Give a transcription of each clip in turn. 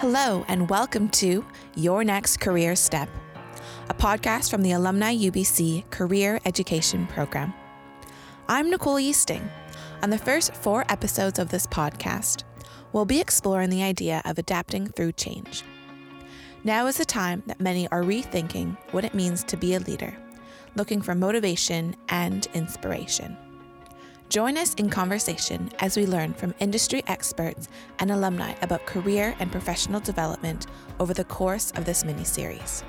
Hello, and welcome to Your Next Career Step, a podcast from the Alumni UBC Career Education Program. I'm Nicole Yeasting. On the first four episodes of this podcast, we'll be exploring the idea of adapting through change. Now is the time that many are rethinking what it means to be a leader, looking for motivation and inspiration. Join us in conversation as we learn from industry experts and alumni about career and professional development over the course of this mini series.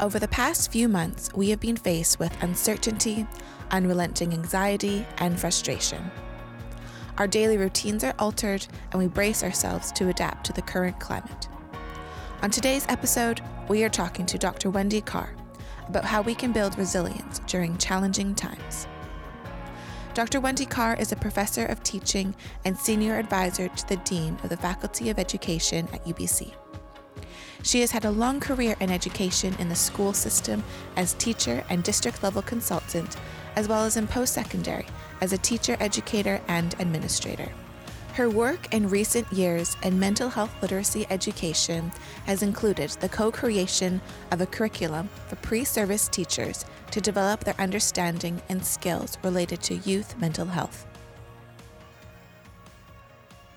Over the past few months, we have been faced with uncertainty, unrelenting anxiety, and frustration. Our daily routines are altered, and we brace ourselves to adapt to the current climate. On today's episode, we are talking to Dr. Wendy Carr about how we can build resilience during challenging times. Dr. Wendy Carr is a professor of teaching and senior advisor to the Dean of the Faculty of Education at UBC. She has had a long career in education in the school system as teacher and district level consultant, as well as in post secondary as a teacher, educator, and administrator. Her work in recent years in mental health literacy education has included the co creation of a curriculum for pre service teachers to develop their understanding and skills related to youth mental health.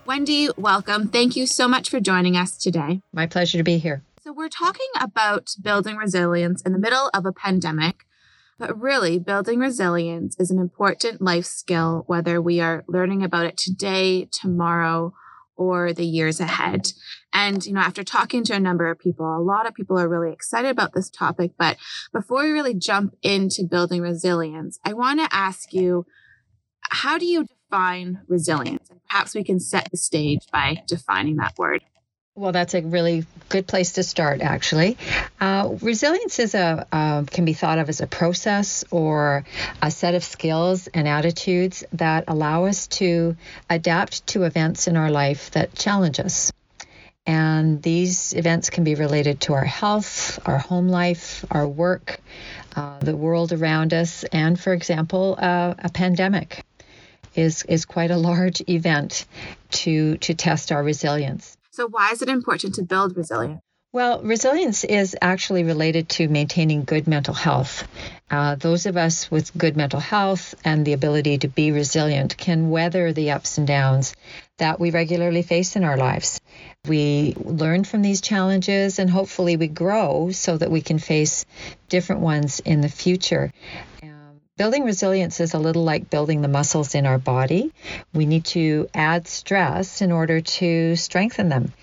Wendy, welcome. Thank you so much for joining us today. My pleasure to be here. So, we're talking about building resilience in the middle of a pandemic, but really, building resilience is an important life skill, whether we are learning about it today, tomorrow, or the years ahead. And, you know, after talking to a number of people, a lot of people are really excited about this topic. But before we really jump into building resilience, I want to ask you, how do you define resilience? And perhaps we can set the stage by defining that word. Well, that's a really good place to start, actually. Uh, resilience is a uh, can be thought of as a process or a set of skills and attitudes that allow us to adapt to events in our life that challenge us. And these events can be related to our health, our home life, our work, uh, the world around us, and, for example, uh, a pandemic is is quite a large event to to test our resilience. So, why is it important to build resilience? Well, resilience is actually related to maintaining good mental health. Uh, those of us with good mental health and the ability to be resilient can weather the ups and downs that we regularly face in our lives. We learn from these challenges and hopefully we grow so that we can face different ones in the future. Building resilience is a little like building the muscles in our body. We need to add stress in order to strengthen them.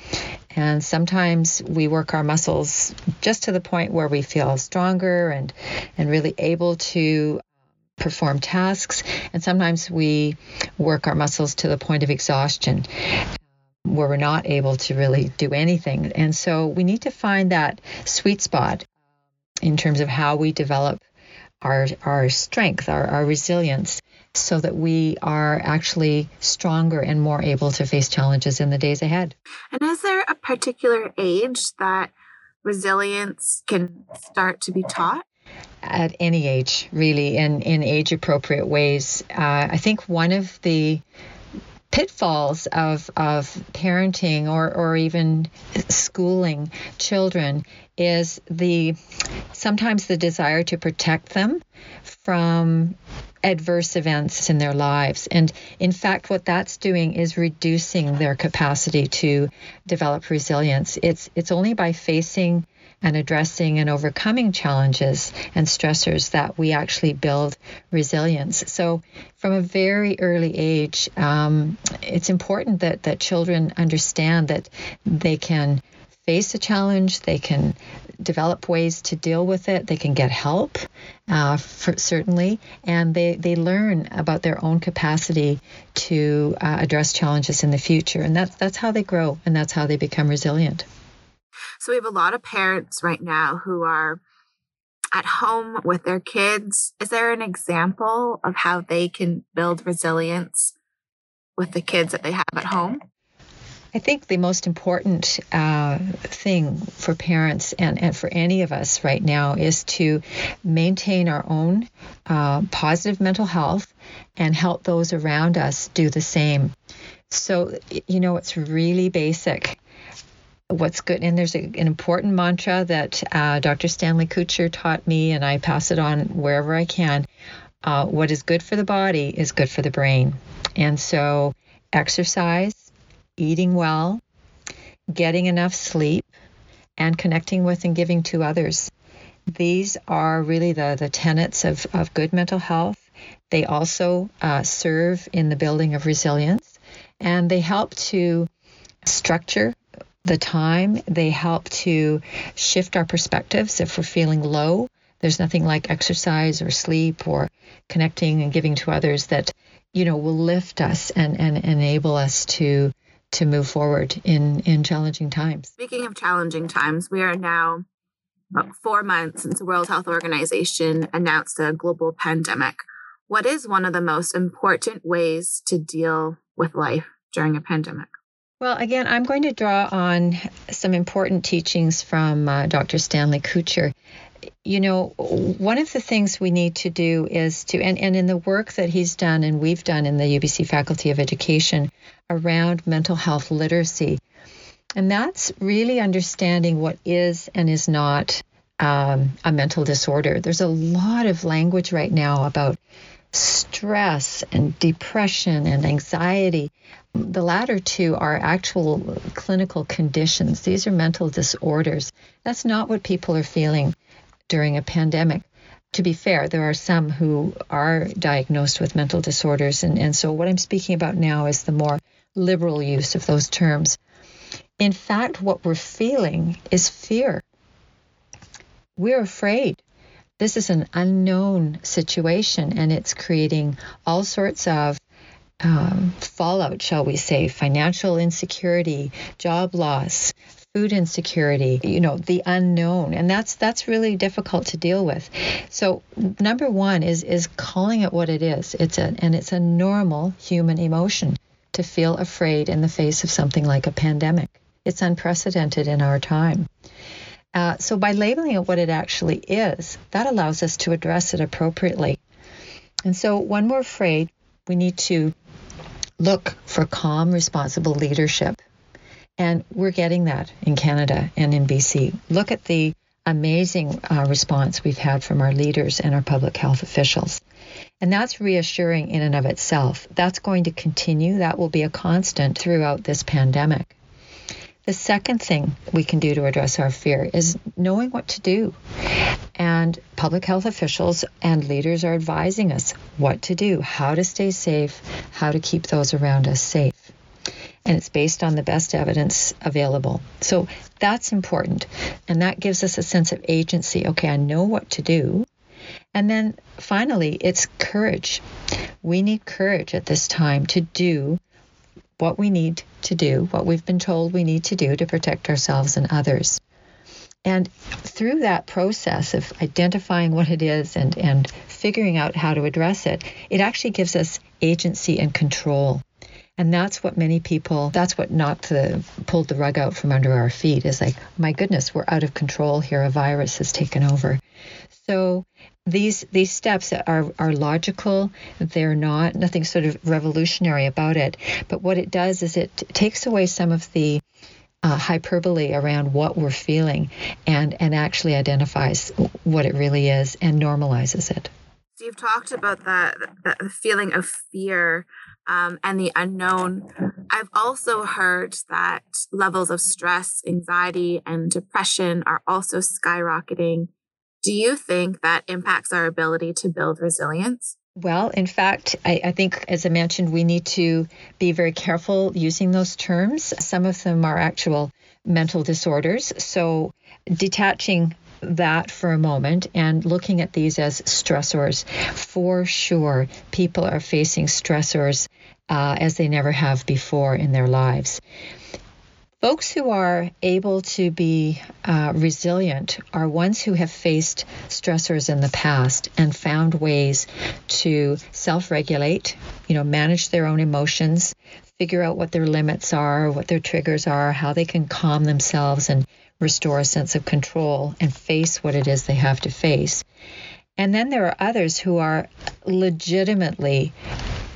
And sometimes we work our muscles just to the point where we feel stronger and, and really able to um, perform tasks. And sometimes we work our muscles to the point of exhaustion um, where we're not able to really do anything. And so we need to find that sweet spot um, in terms of how we develop our, our strength, our, our resilience, so that we are actually stronger and more able to face challenges in the days ahead. And is there a particular age that resilience can start to be taught? At any age, really, in, in age appropriate ways. Uh, I think one of the pitfalls of, of parenting or, or even schooling children is the sometimes the desire to protect them from adverse events in their lives. And in fact, what that's doing is reducing their capacity to develop resilience. It's it's only by facing and addressing and overcoming challenges and stressors that we actually build resilience. So, from a very early age, um, it's important that that children understand that they can face a challenge, they can develop ways to deal with it, they can get help, uh, for, certainly, and they, they learn about their own capacity to uh, address challenges in the future. And that's, that's how they grow and that's how they become resilient. So we have a lot of parents right now who are at home with their kids. Is there an example of how they can build resilience with the kids that they have at home? I think the most important uh, thing for parents and, and for any of us right now is to maintain our own uh, positive mental health and help those around us do the same. So, you know, it's really basic. What's good. And there's a, an important mantra that uh, Dr. Stanley Kutcher taught me, and I pass it on wherever I can. Uh, what is good for the body is good for the brain. And so, exercise, eating well, getting enough sleep, and connecting with and giving to others. These are really the, the tenets of, of good mental health. They also uh, serve in the building of resilience and they help to structure the time. They help to shift our perspectives if we're feeling low. There's nothing like exercise or sleep or connecting and giving to others that, you know, will lift us and, and enable us to to move forward in in challenging times. Speaking of challenging times, we are now about four months since the World Health Organization announced a global pandemic. What is one of the most important ways to deal with life during a pandemic? Well, again, I'm going to draw on some important teachings from uh, Dr. Stanley Kutcher. You know, one of the things we need to do is to, and, and in the work that he's done and we've done in the UBC Faculty of Education around mental health literacy, and that's really understanding what is and is not um, a mental disorder. There's a lot of language right now about stress and depression and anxiety. The latter two are actual clinical conditions. These are mental disorders. That's not what people are feeling during a pandemic. To be fair, there are some who are diagnosed with mental disorders. And, and so, what I'm speaking about now is the more liberal use of those terms. In fact, what we're feeling is fear. We're afraid this is an unknown situation and it's creating all sorts of um, fallout, shall we say, financial insecurity, job loss, food insecurity, you know, the unknown. And that's that's really difficult to deal with. So number one is is calling it what it is. It's a and it's a normal human emotion to feel afraid in the face of something like a pandemic. It's unprecedented in our time. Uh, so by labeling it what it actually is, that allows us to address it appropriately. And so when we're afraid, we need to look for calm, responsible leadership. And we're getting that in Canada and in BC. Look at the amazing uh, response we've had from our leaders and our public health officials. And that's reassuring in and of itself. That's going to continue. That will be a constant throughout this pandemic. The second thing we can do to address our fear is knowing what to do. And public health officials and leaders are advising us what to do, how to stay safe, how to keep those around us safe. And it's based on the best evidence available. So that's important. And that gives us a sense of agency. Okay, I know what to do. And then finally, it's courage. We need courage at this time to do what we need to do, what we've been told we need to do to protect ourselves and others. And through that process of identifying what it is and, and figuring out how to address it, it actually gives us agency and control. And that's what many people, that's what knocked the, pulled the rug out from under our feet is like, my goodness, we're out of control here. A virus has taken over. So these these steps are are logical. They're not nothing sort of revolutionary about it. But what it does is it takes away some of the uh, hyperbole around what we're feeling and and actually identifies what it really is and normalizes it. So you've talked about that, the feeling of fear um, and the unknown. I've also heard that levels of stress, anxiety, and depression are also skyrocketing do you think that impacts our ability to build resilience? Well, in fact, I, I, think, as I mentioned, we need to be very careful using those terms. Some of them are actual mental disorders. So, detaching that for a moment and looking at these as stressors, for sure, people are facing stressors uh, as they never have before in their lives. Folks who are able to be uh, resilient are ones who have faced stressors in the past and found ways to self regulate, you know, manage their own emotions, figure out what their limits are, what their triggers are, how they can calm themselves and restore a sense of control and face what it is they have to face. And then there are others who are legitimately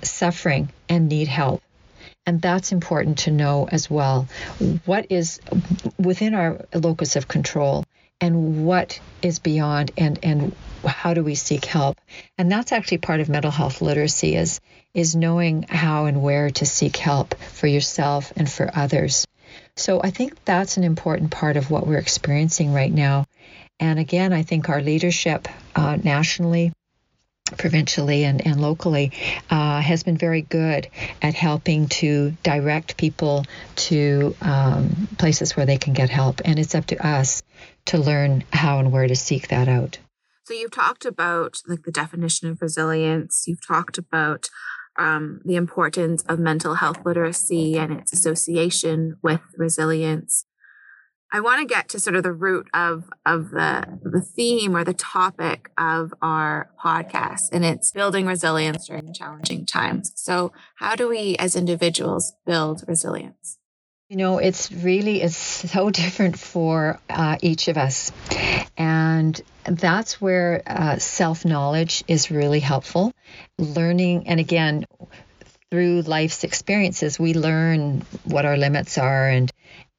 suffering and need help And that's important to know as well. What is within our locus of control and what is beyond and and how do we seek help? And that's actually part of mental health literacy is is knowing how and where to seek help for yourself and for others. So I think that's an important part of what we're experiencing right now. And again, I think our leadership uh, nationally provincially and, and locally uh, has been very good at helping to direct people to um, places where they can get help. And it's up to us to learn how and where to seek that out. So you've talked about like the definition of resilience. You've talked about um, the importance of mental health literacy and its association with resilience. I want to get to sort of the root of of the the theme or the topic of our podcast, and it's building resilience during challenging times. So, how do we as individuals build resilience? You know, it's really it's so different for uh, each of us, and that's where uh, self knowledge is really helpful. Learning, and again, through life's experiences, we learn what our limits are and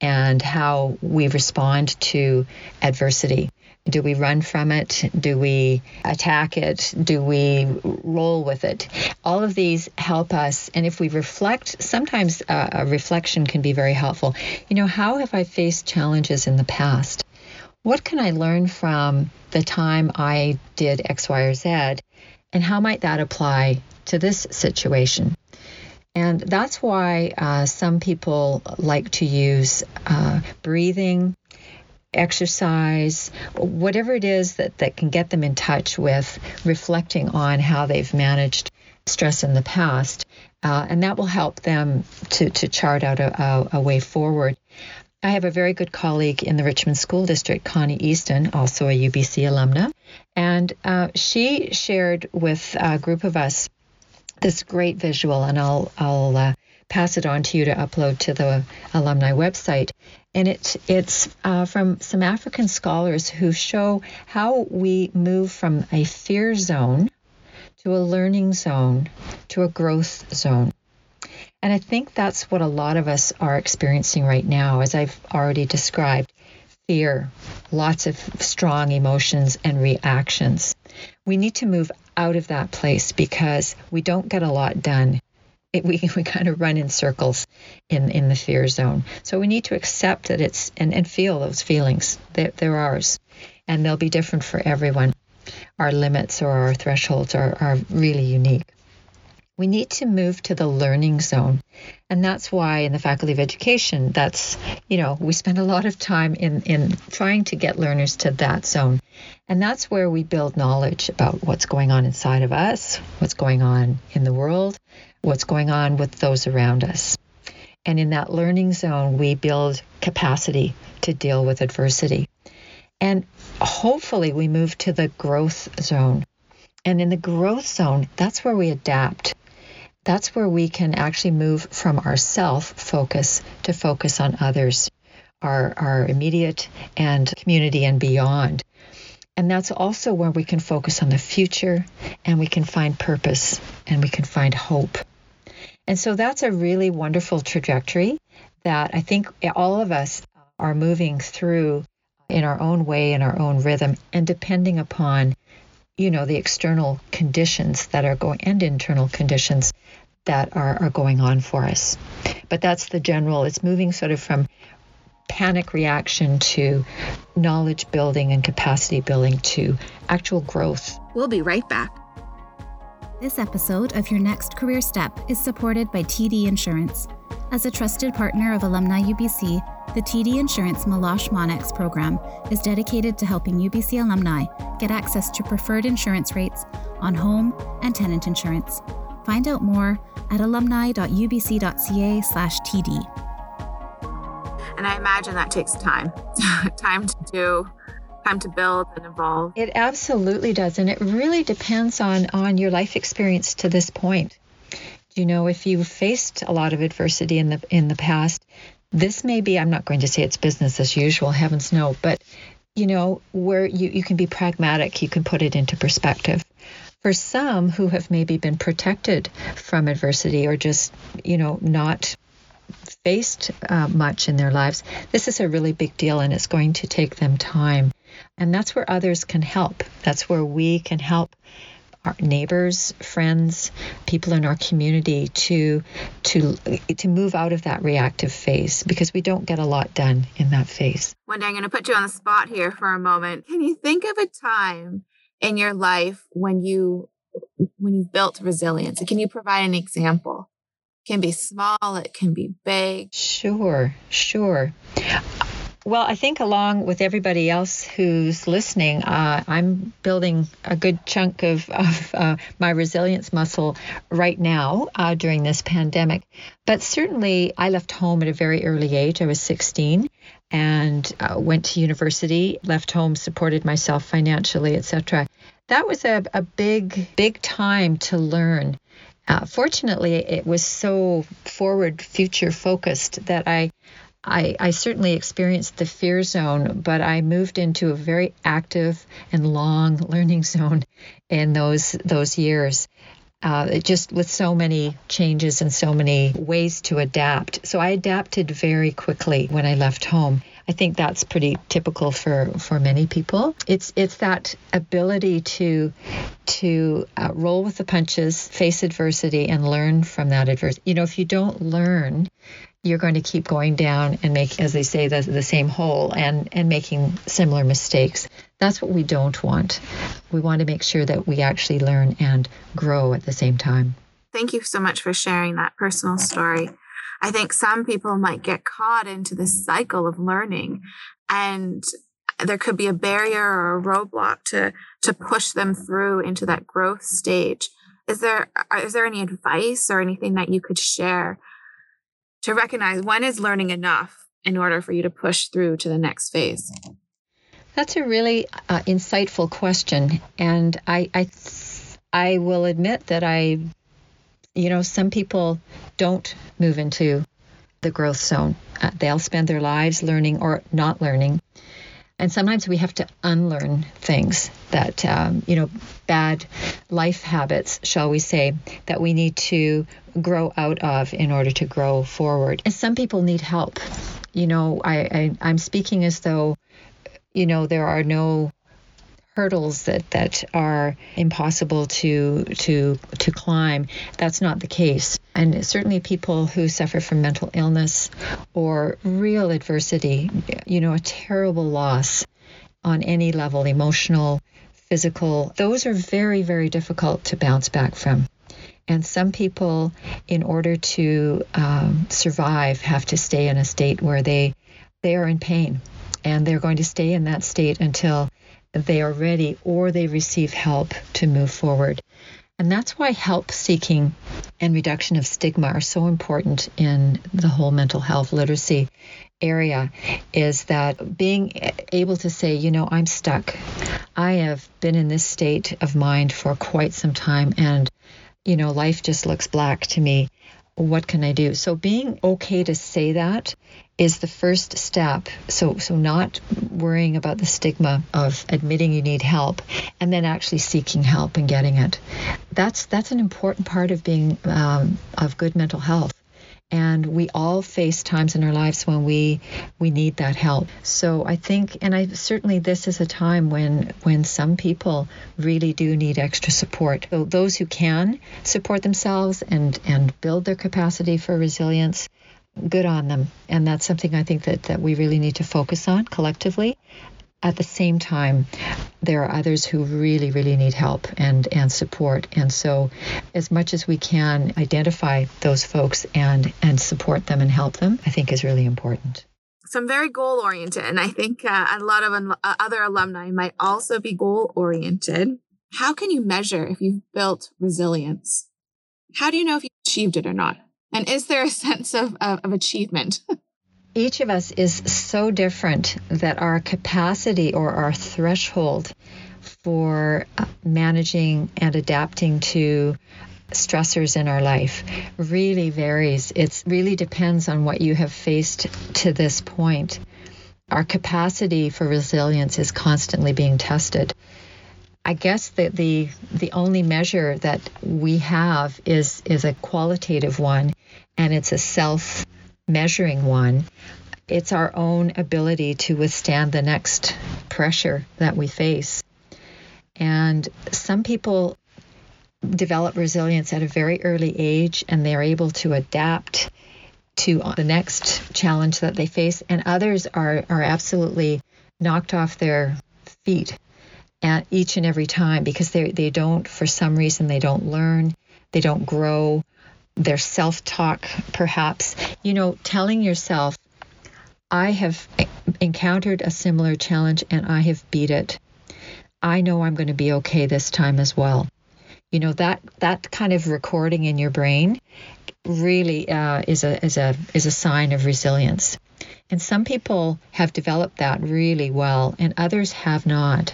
and how we respond to adversity. Do we run from it? Do we attack it? Do we roll with it? All of these help us. And if we reflect, sometimes uh, a reflection can be very helpful. You know, how have I faced challenges in the past? What can I learn from the time I did X, Y, or Z? And how might that apply to this situation? And that's why uh, some people like to use uh, breathing, exercise, whatever it is that, that can get them in touch with reflecting on how they've managed stress in the past. Uh, and that will help them to, to chart out a, a, a way forward. I have a very good colleague in the Richmond School District, Connie Easton, also a UBC alumna, and uh, she shared with a group of us this great visual, and I'll I'll uh, pass it on to you to upload to the alumni website. And it, it's uh, from some African scholars who show how we move from a fear zone to a learning zone to a growth zone. And I think that's what a lot of us are experiencing right now, as I've already described fear, lots of strong emotions and reactions. We need to move out of that place because we don't get a lot done. It, we, we kind of run in circles in, in the fear zone. So we need to accept that it's and, and feel those feelings. They're, they're ours and they'll be different for everyone. Our limits or our thresholds are, are really unique. We need to move to the learning zone. And that's why in the Faculty of Education, that's, you know, we spend a lot of time in, in trying to get learners to that zone. And that's where we build knowledge about what's going on inside of us, what's going on in the world, what's going on with those around us. And in that learning zone, we build capacity to deal with adversity. And hopefully, we move to the growth zone. And in the growth zone, that's where we adapt that's where we can actually move from our self focus to focus on others, our, our immediate and community and beyond. And that's also where we can focus on the future and we can find purpose and we can find hope. And so that's a really wonderful trajectory that I think all of us are moving through in our own way, in our own rhythm, and depending upon, you know, the external conditions that are going and internal conditions that are, are going on for us. But that's the general, it's moving sort of from panic reaction to knowledge building and capacity building to actual growth. We'll be right back. This episode of Your Next Career Step is supported by TD Insurance. As a trusted partner of Alumni UBC, the TD Insurance Meloche Monnex program is dedicated to helping UBC alumni get access to preferred insurance rates on home and tenant insurance. Find out more at alumni.ubc.ca/td. And I imagine that takes time, time to do, time to build and evolve. It absolutely does, and it really depends on on your life experience to this point. You know, if you faced a lot of adversity in the in the past, this may be. I'm not going to say it's business as usual. Heavens no, but you know where you you can be pragmatic. You can put it into perspective For some who have maybe been protected from adversity or just, you know, not faced uh, much in their lives, this is a really big deal and it's going to take them time. And that's where others can help. That's where we can help our neighbors, friends, people in our community to to to move out of that reactive phase because we don't get a lot done in that phase. Wendy, I'm going to put you on the spot here for a moment. Can you think of a time in your life when you when you've built resilience? Can you provide an example? It can be small, it can be big. Sure, sure. Well, I think along with everybody else who's listening, uh, I'm building a good chunk of, of uh, my resilience muscle right now uh, during this pandemic. But certainly, I left home at a very early age. I was 16 and uh, went to university, left home, supported myself financially, etc. That was a, a big, big time to learn. Uh, fortunately, it was so forward, future focused that I I, I, certainly experienced the fear zone, but I moved into a very active and long learning zone in those those years. Uh, just with so many changes and so many ways to adapt. So I adapted very quickly when I left home. I think that's pretty typical for, for many people. It's it's that ability to to uh, roll with the punches, face adversity, and learn from that adversity. You know, if you don't learn, you're going to keep going down and make, as they say, the, the same hole and, and making similar mistakes. That's what we don't want. We want to make sure that we actually learn and grow at the same time. Thank you so much for sharing that personal story. I think some people might get caught into this cycle of learning and there could be a barrier or a roadblock to to push them through into that growth stage. Is there is there any advice or anything that you could share to recognize when is learning enough in order for you to push through to the next phase? That's a really uh, insightful question, and I, I, I will admit that I, you know, some people don't move into the growth zone. Uh, they'll spend their lives learning or not learning, and sometimes we have to unlearn things that, um, you know, bad life habits, shall we say, that we need to grow out of in order to grow forward. And some people need help. You know, I, I I'm speaking as though, you know, there are no hurdles that that are impossible to to to climb that's not the case and certainly people who suffer from mental illness or real adversity you know a terrible loss on any level emotional physical those are very very difficult to bounce back from and some people in order to um, survive have to stay in a state where they they are in pain and they're going to stay in that state until they are ready or they receive help to move forward. And that's why help seeking and reduction of stigma are so important in the whole mental health literacy area is that being able to say, you know, I'm stuck. I have been in this state of mind for quite some time and you know, life just looks black to me. What can I do? So being okay to say that is the first step. So, so not worrying about the stigma of admitting you need help, and then actually seeking help and getting it. That's that's an important part of being um, of good mental health and we all face times in our lives when we we need that help so i think and i certainly this is a time when when some people really do need extra support so those who can support themselves and and build their capacity for resilience good on them. And that's something I think that, that we really need to focus on collectively. At the same time, there are others who really, really need help and, and support. And so, as much as we can identify those folks and, and support them and help them, I think is really important. So, I'm very goal oriented. And I think uh, a lot of un- uh, other alumni might also be goal oriented. How can you measure if you've built resilience? How do you know if you achieved it or not? And is there a sense of, of, of achievement? Each of us is so different that our capacity or our threshold for uh, managing and adapting to stressors in our life really varies. It really depends on what you have faced to this point. Our capacity for resilience is constantly being tested. I guess that the the only measure that we have is is a qualitative one, and it's a self measuring one. It's our own ability to withstand the next pressure that we face. And some people develop resilience at a very early age and they're able to adapt to the next challenge that they face. And others are, are absolutely knocked off their feet at each and every time because they, they don't, for some reason, they don't learn, they don't grow, their self talk, perhaps. You know, telling yourself, I have encountered a similar challenge and I have beat it. I know I'm going to be okay this time as well. You know that that kind of recording in your brain really uh, is a is a is a sign of resilience. And some people have developed that really well, and others have not.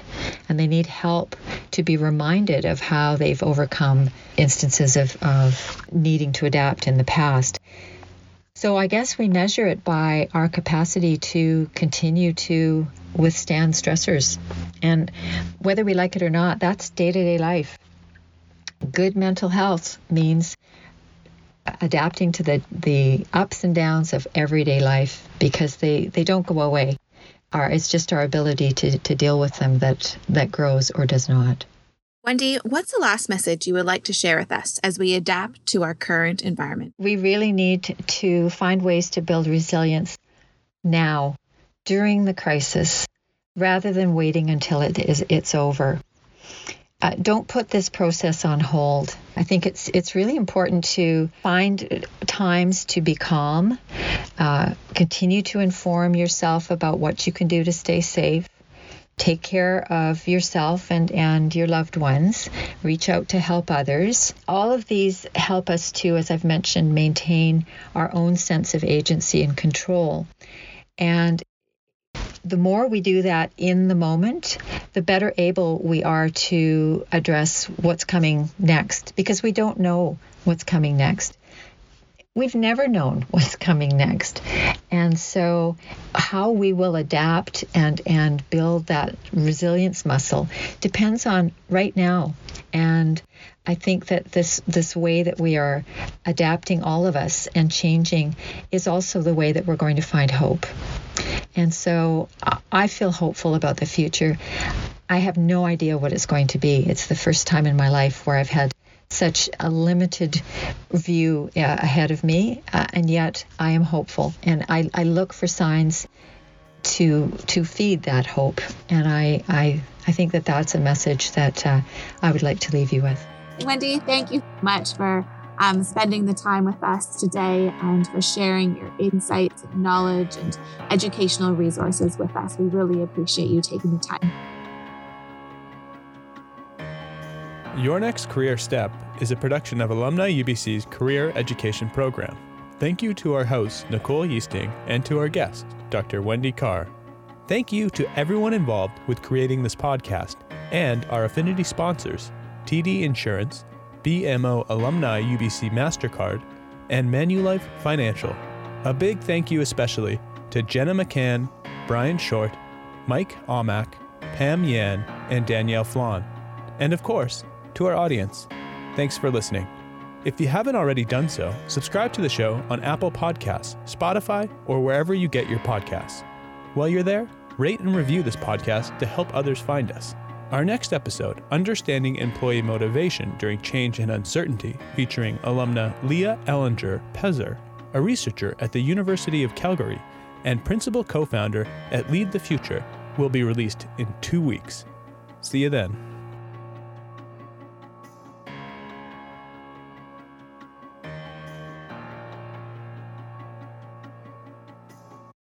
And they need help to be reminded of how they've overcome instances of, of needing to adapt in the past. So I guess we measure it by our capacity to continue to withstand stressors. And whether we like it or not, that's day to day life. Good mental health means adapting to the, the ups and downs of everyday life because they, they don't go away. Our, it's just our ability to, to deal with them that, that grows or does not. Wendy, what's the last message you would like to share with us as we adapt to our current environment? We really need to find ways to build resilience now, during the crisis, rather than waiting until it is it's over. Uh, don't put this process on hold. I think it's it's really important to find times to be calm. Uh, continue to inform yourself about what you can do to stay safe. Take care of yourself and, and your loved ones. Reach out to help others. All of these help us to, as I've mentioned, maintain our own sense of agency and control. And the more we do that in the moment, the better able we are to address what's coming next because we don't know what's coming next. We've never known what's coming next. And so how we will adapt and and build that resilience muscle depends on right now. And I think that this this way that we are adapting all of us and changing is also the way that we're going to find hope. And so I feel hopeful about the future. I have no idea what it's going to be. It's the first time in my life where I've had such a limited view uh, ahead of me, uh, and yet I am hopeful, and I, I look for signs to to feed that hope, and I I, I think that that's a message that uh, I would like to leave you with. Wendy, thank you so much for um, spending the time with us today and for sharing your insights, knowledge, and educational resources with us. We really appreciate you taking the time. Your Next Career Step is a production of Alumni UBC's Career Education Program. Thank you to our host, Nicole Yeasting, and to our guest, Dr. Wendy Carr. Thank you to everyone involved with creating this podcast and our affinity sponsors, TD Insurance, BMO Alumni UBC MasterCard, and Manulife Financial. A big thank you especially to Jenna McCann, Brian Short, Mike Aumack, Pam Yan, and Danielle Flan. And of course, to our audience, thanks for listening. If you haven't already done so, subscribe to the show on Apple Podcasts, Spotify, or wherever you get your podcasts. While you're there, rate and review this podcast to help others find us. Our next episode, Understanding Employee Motivation During Change and Uncertainty, featuring alumna Leah Ellinger Pezer, a researcher at the University of Calgary and principal co founder at Lead the Future, will be released in two weeks. See you then.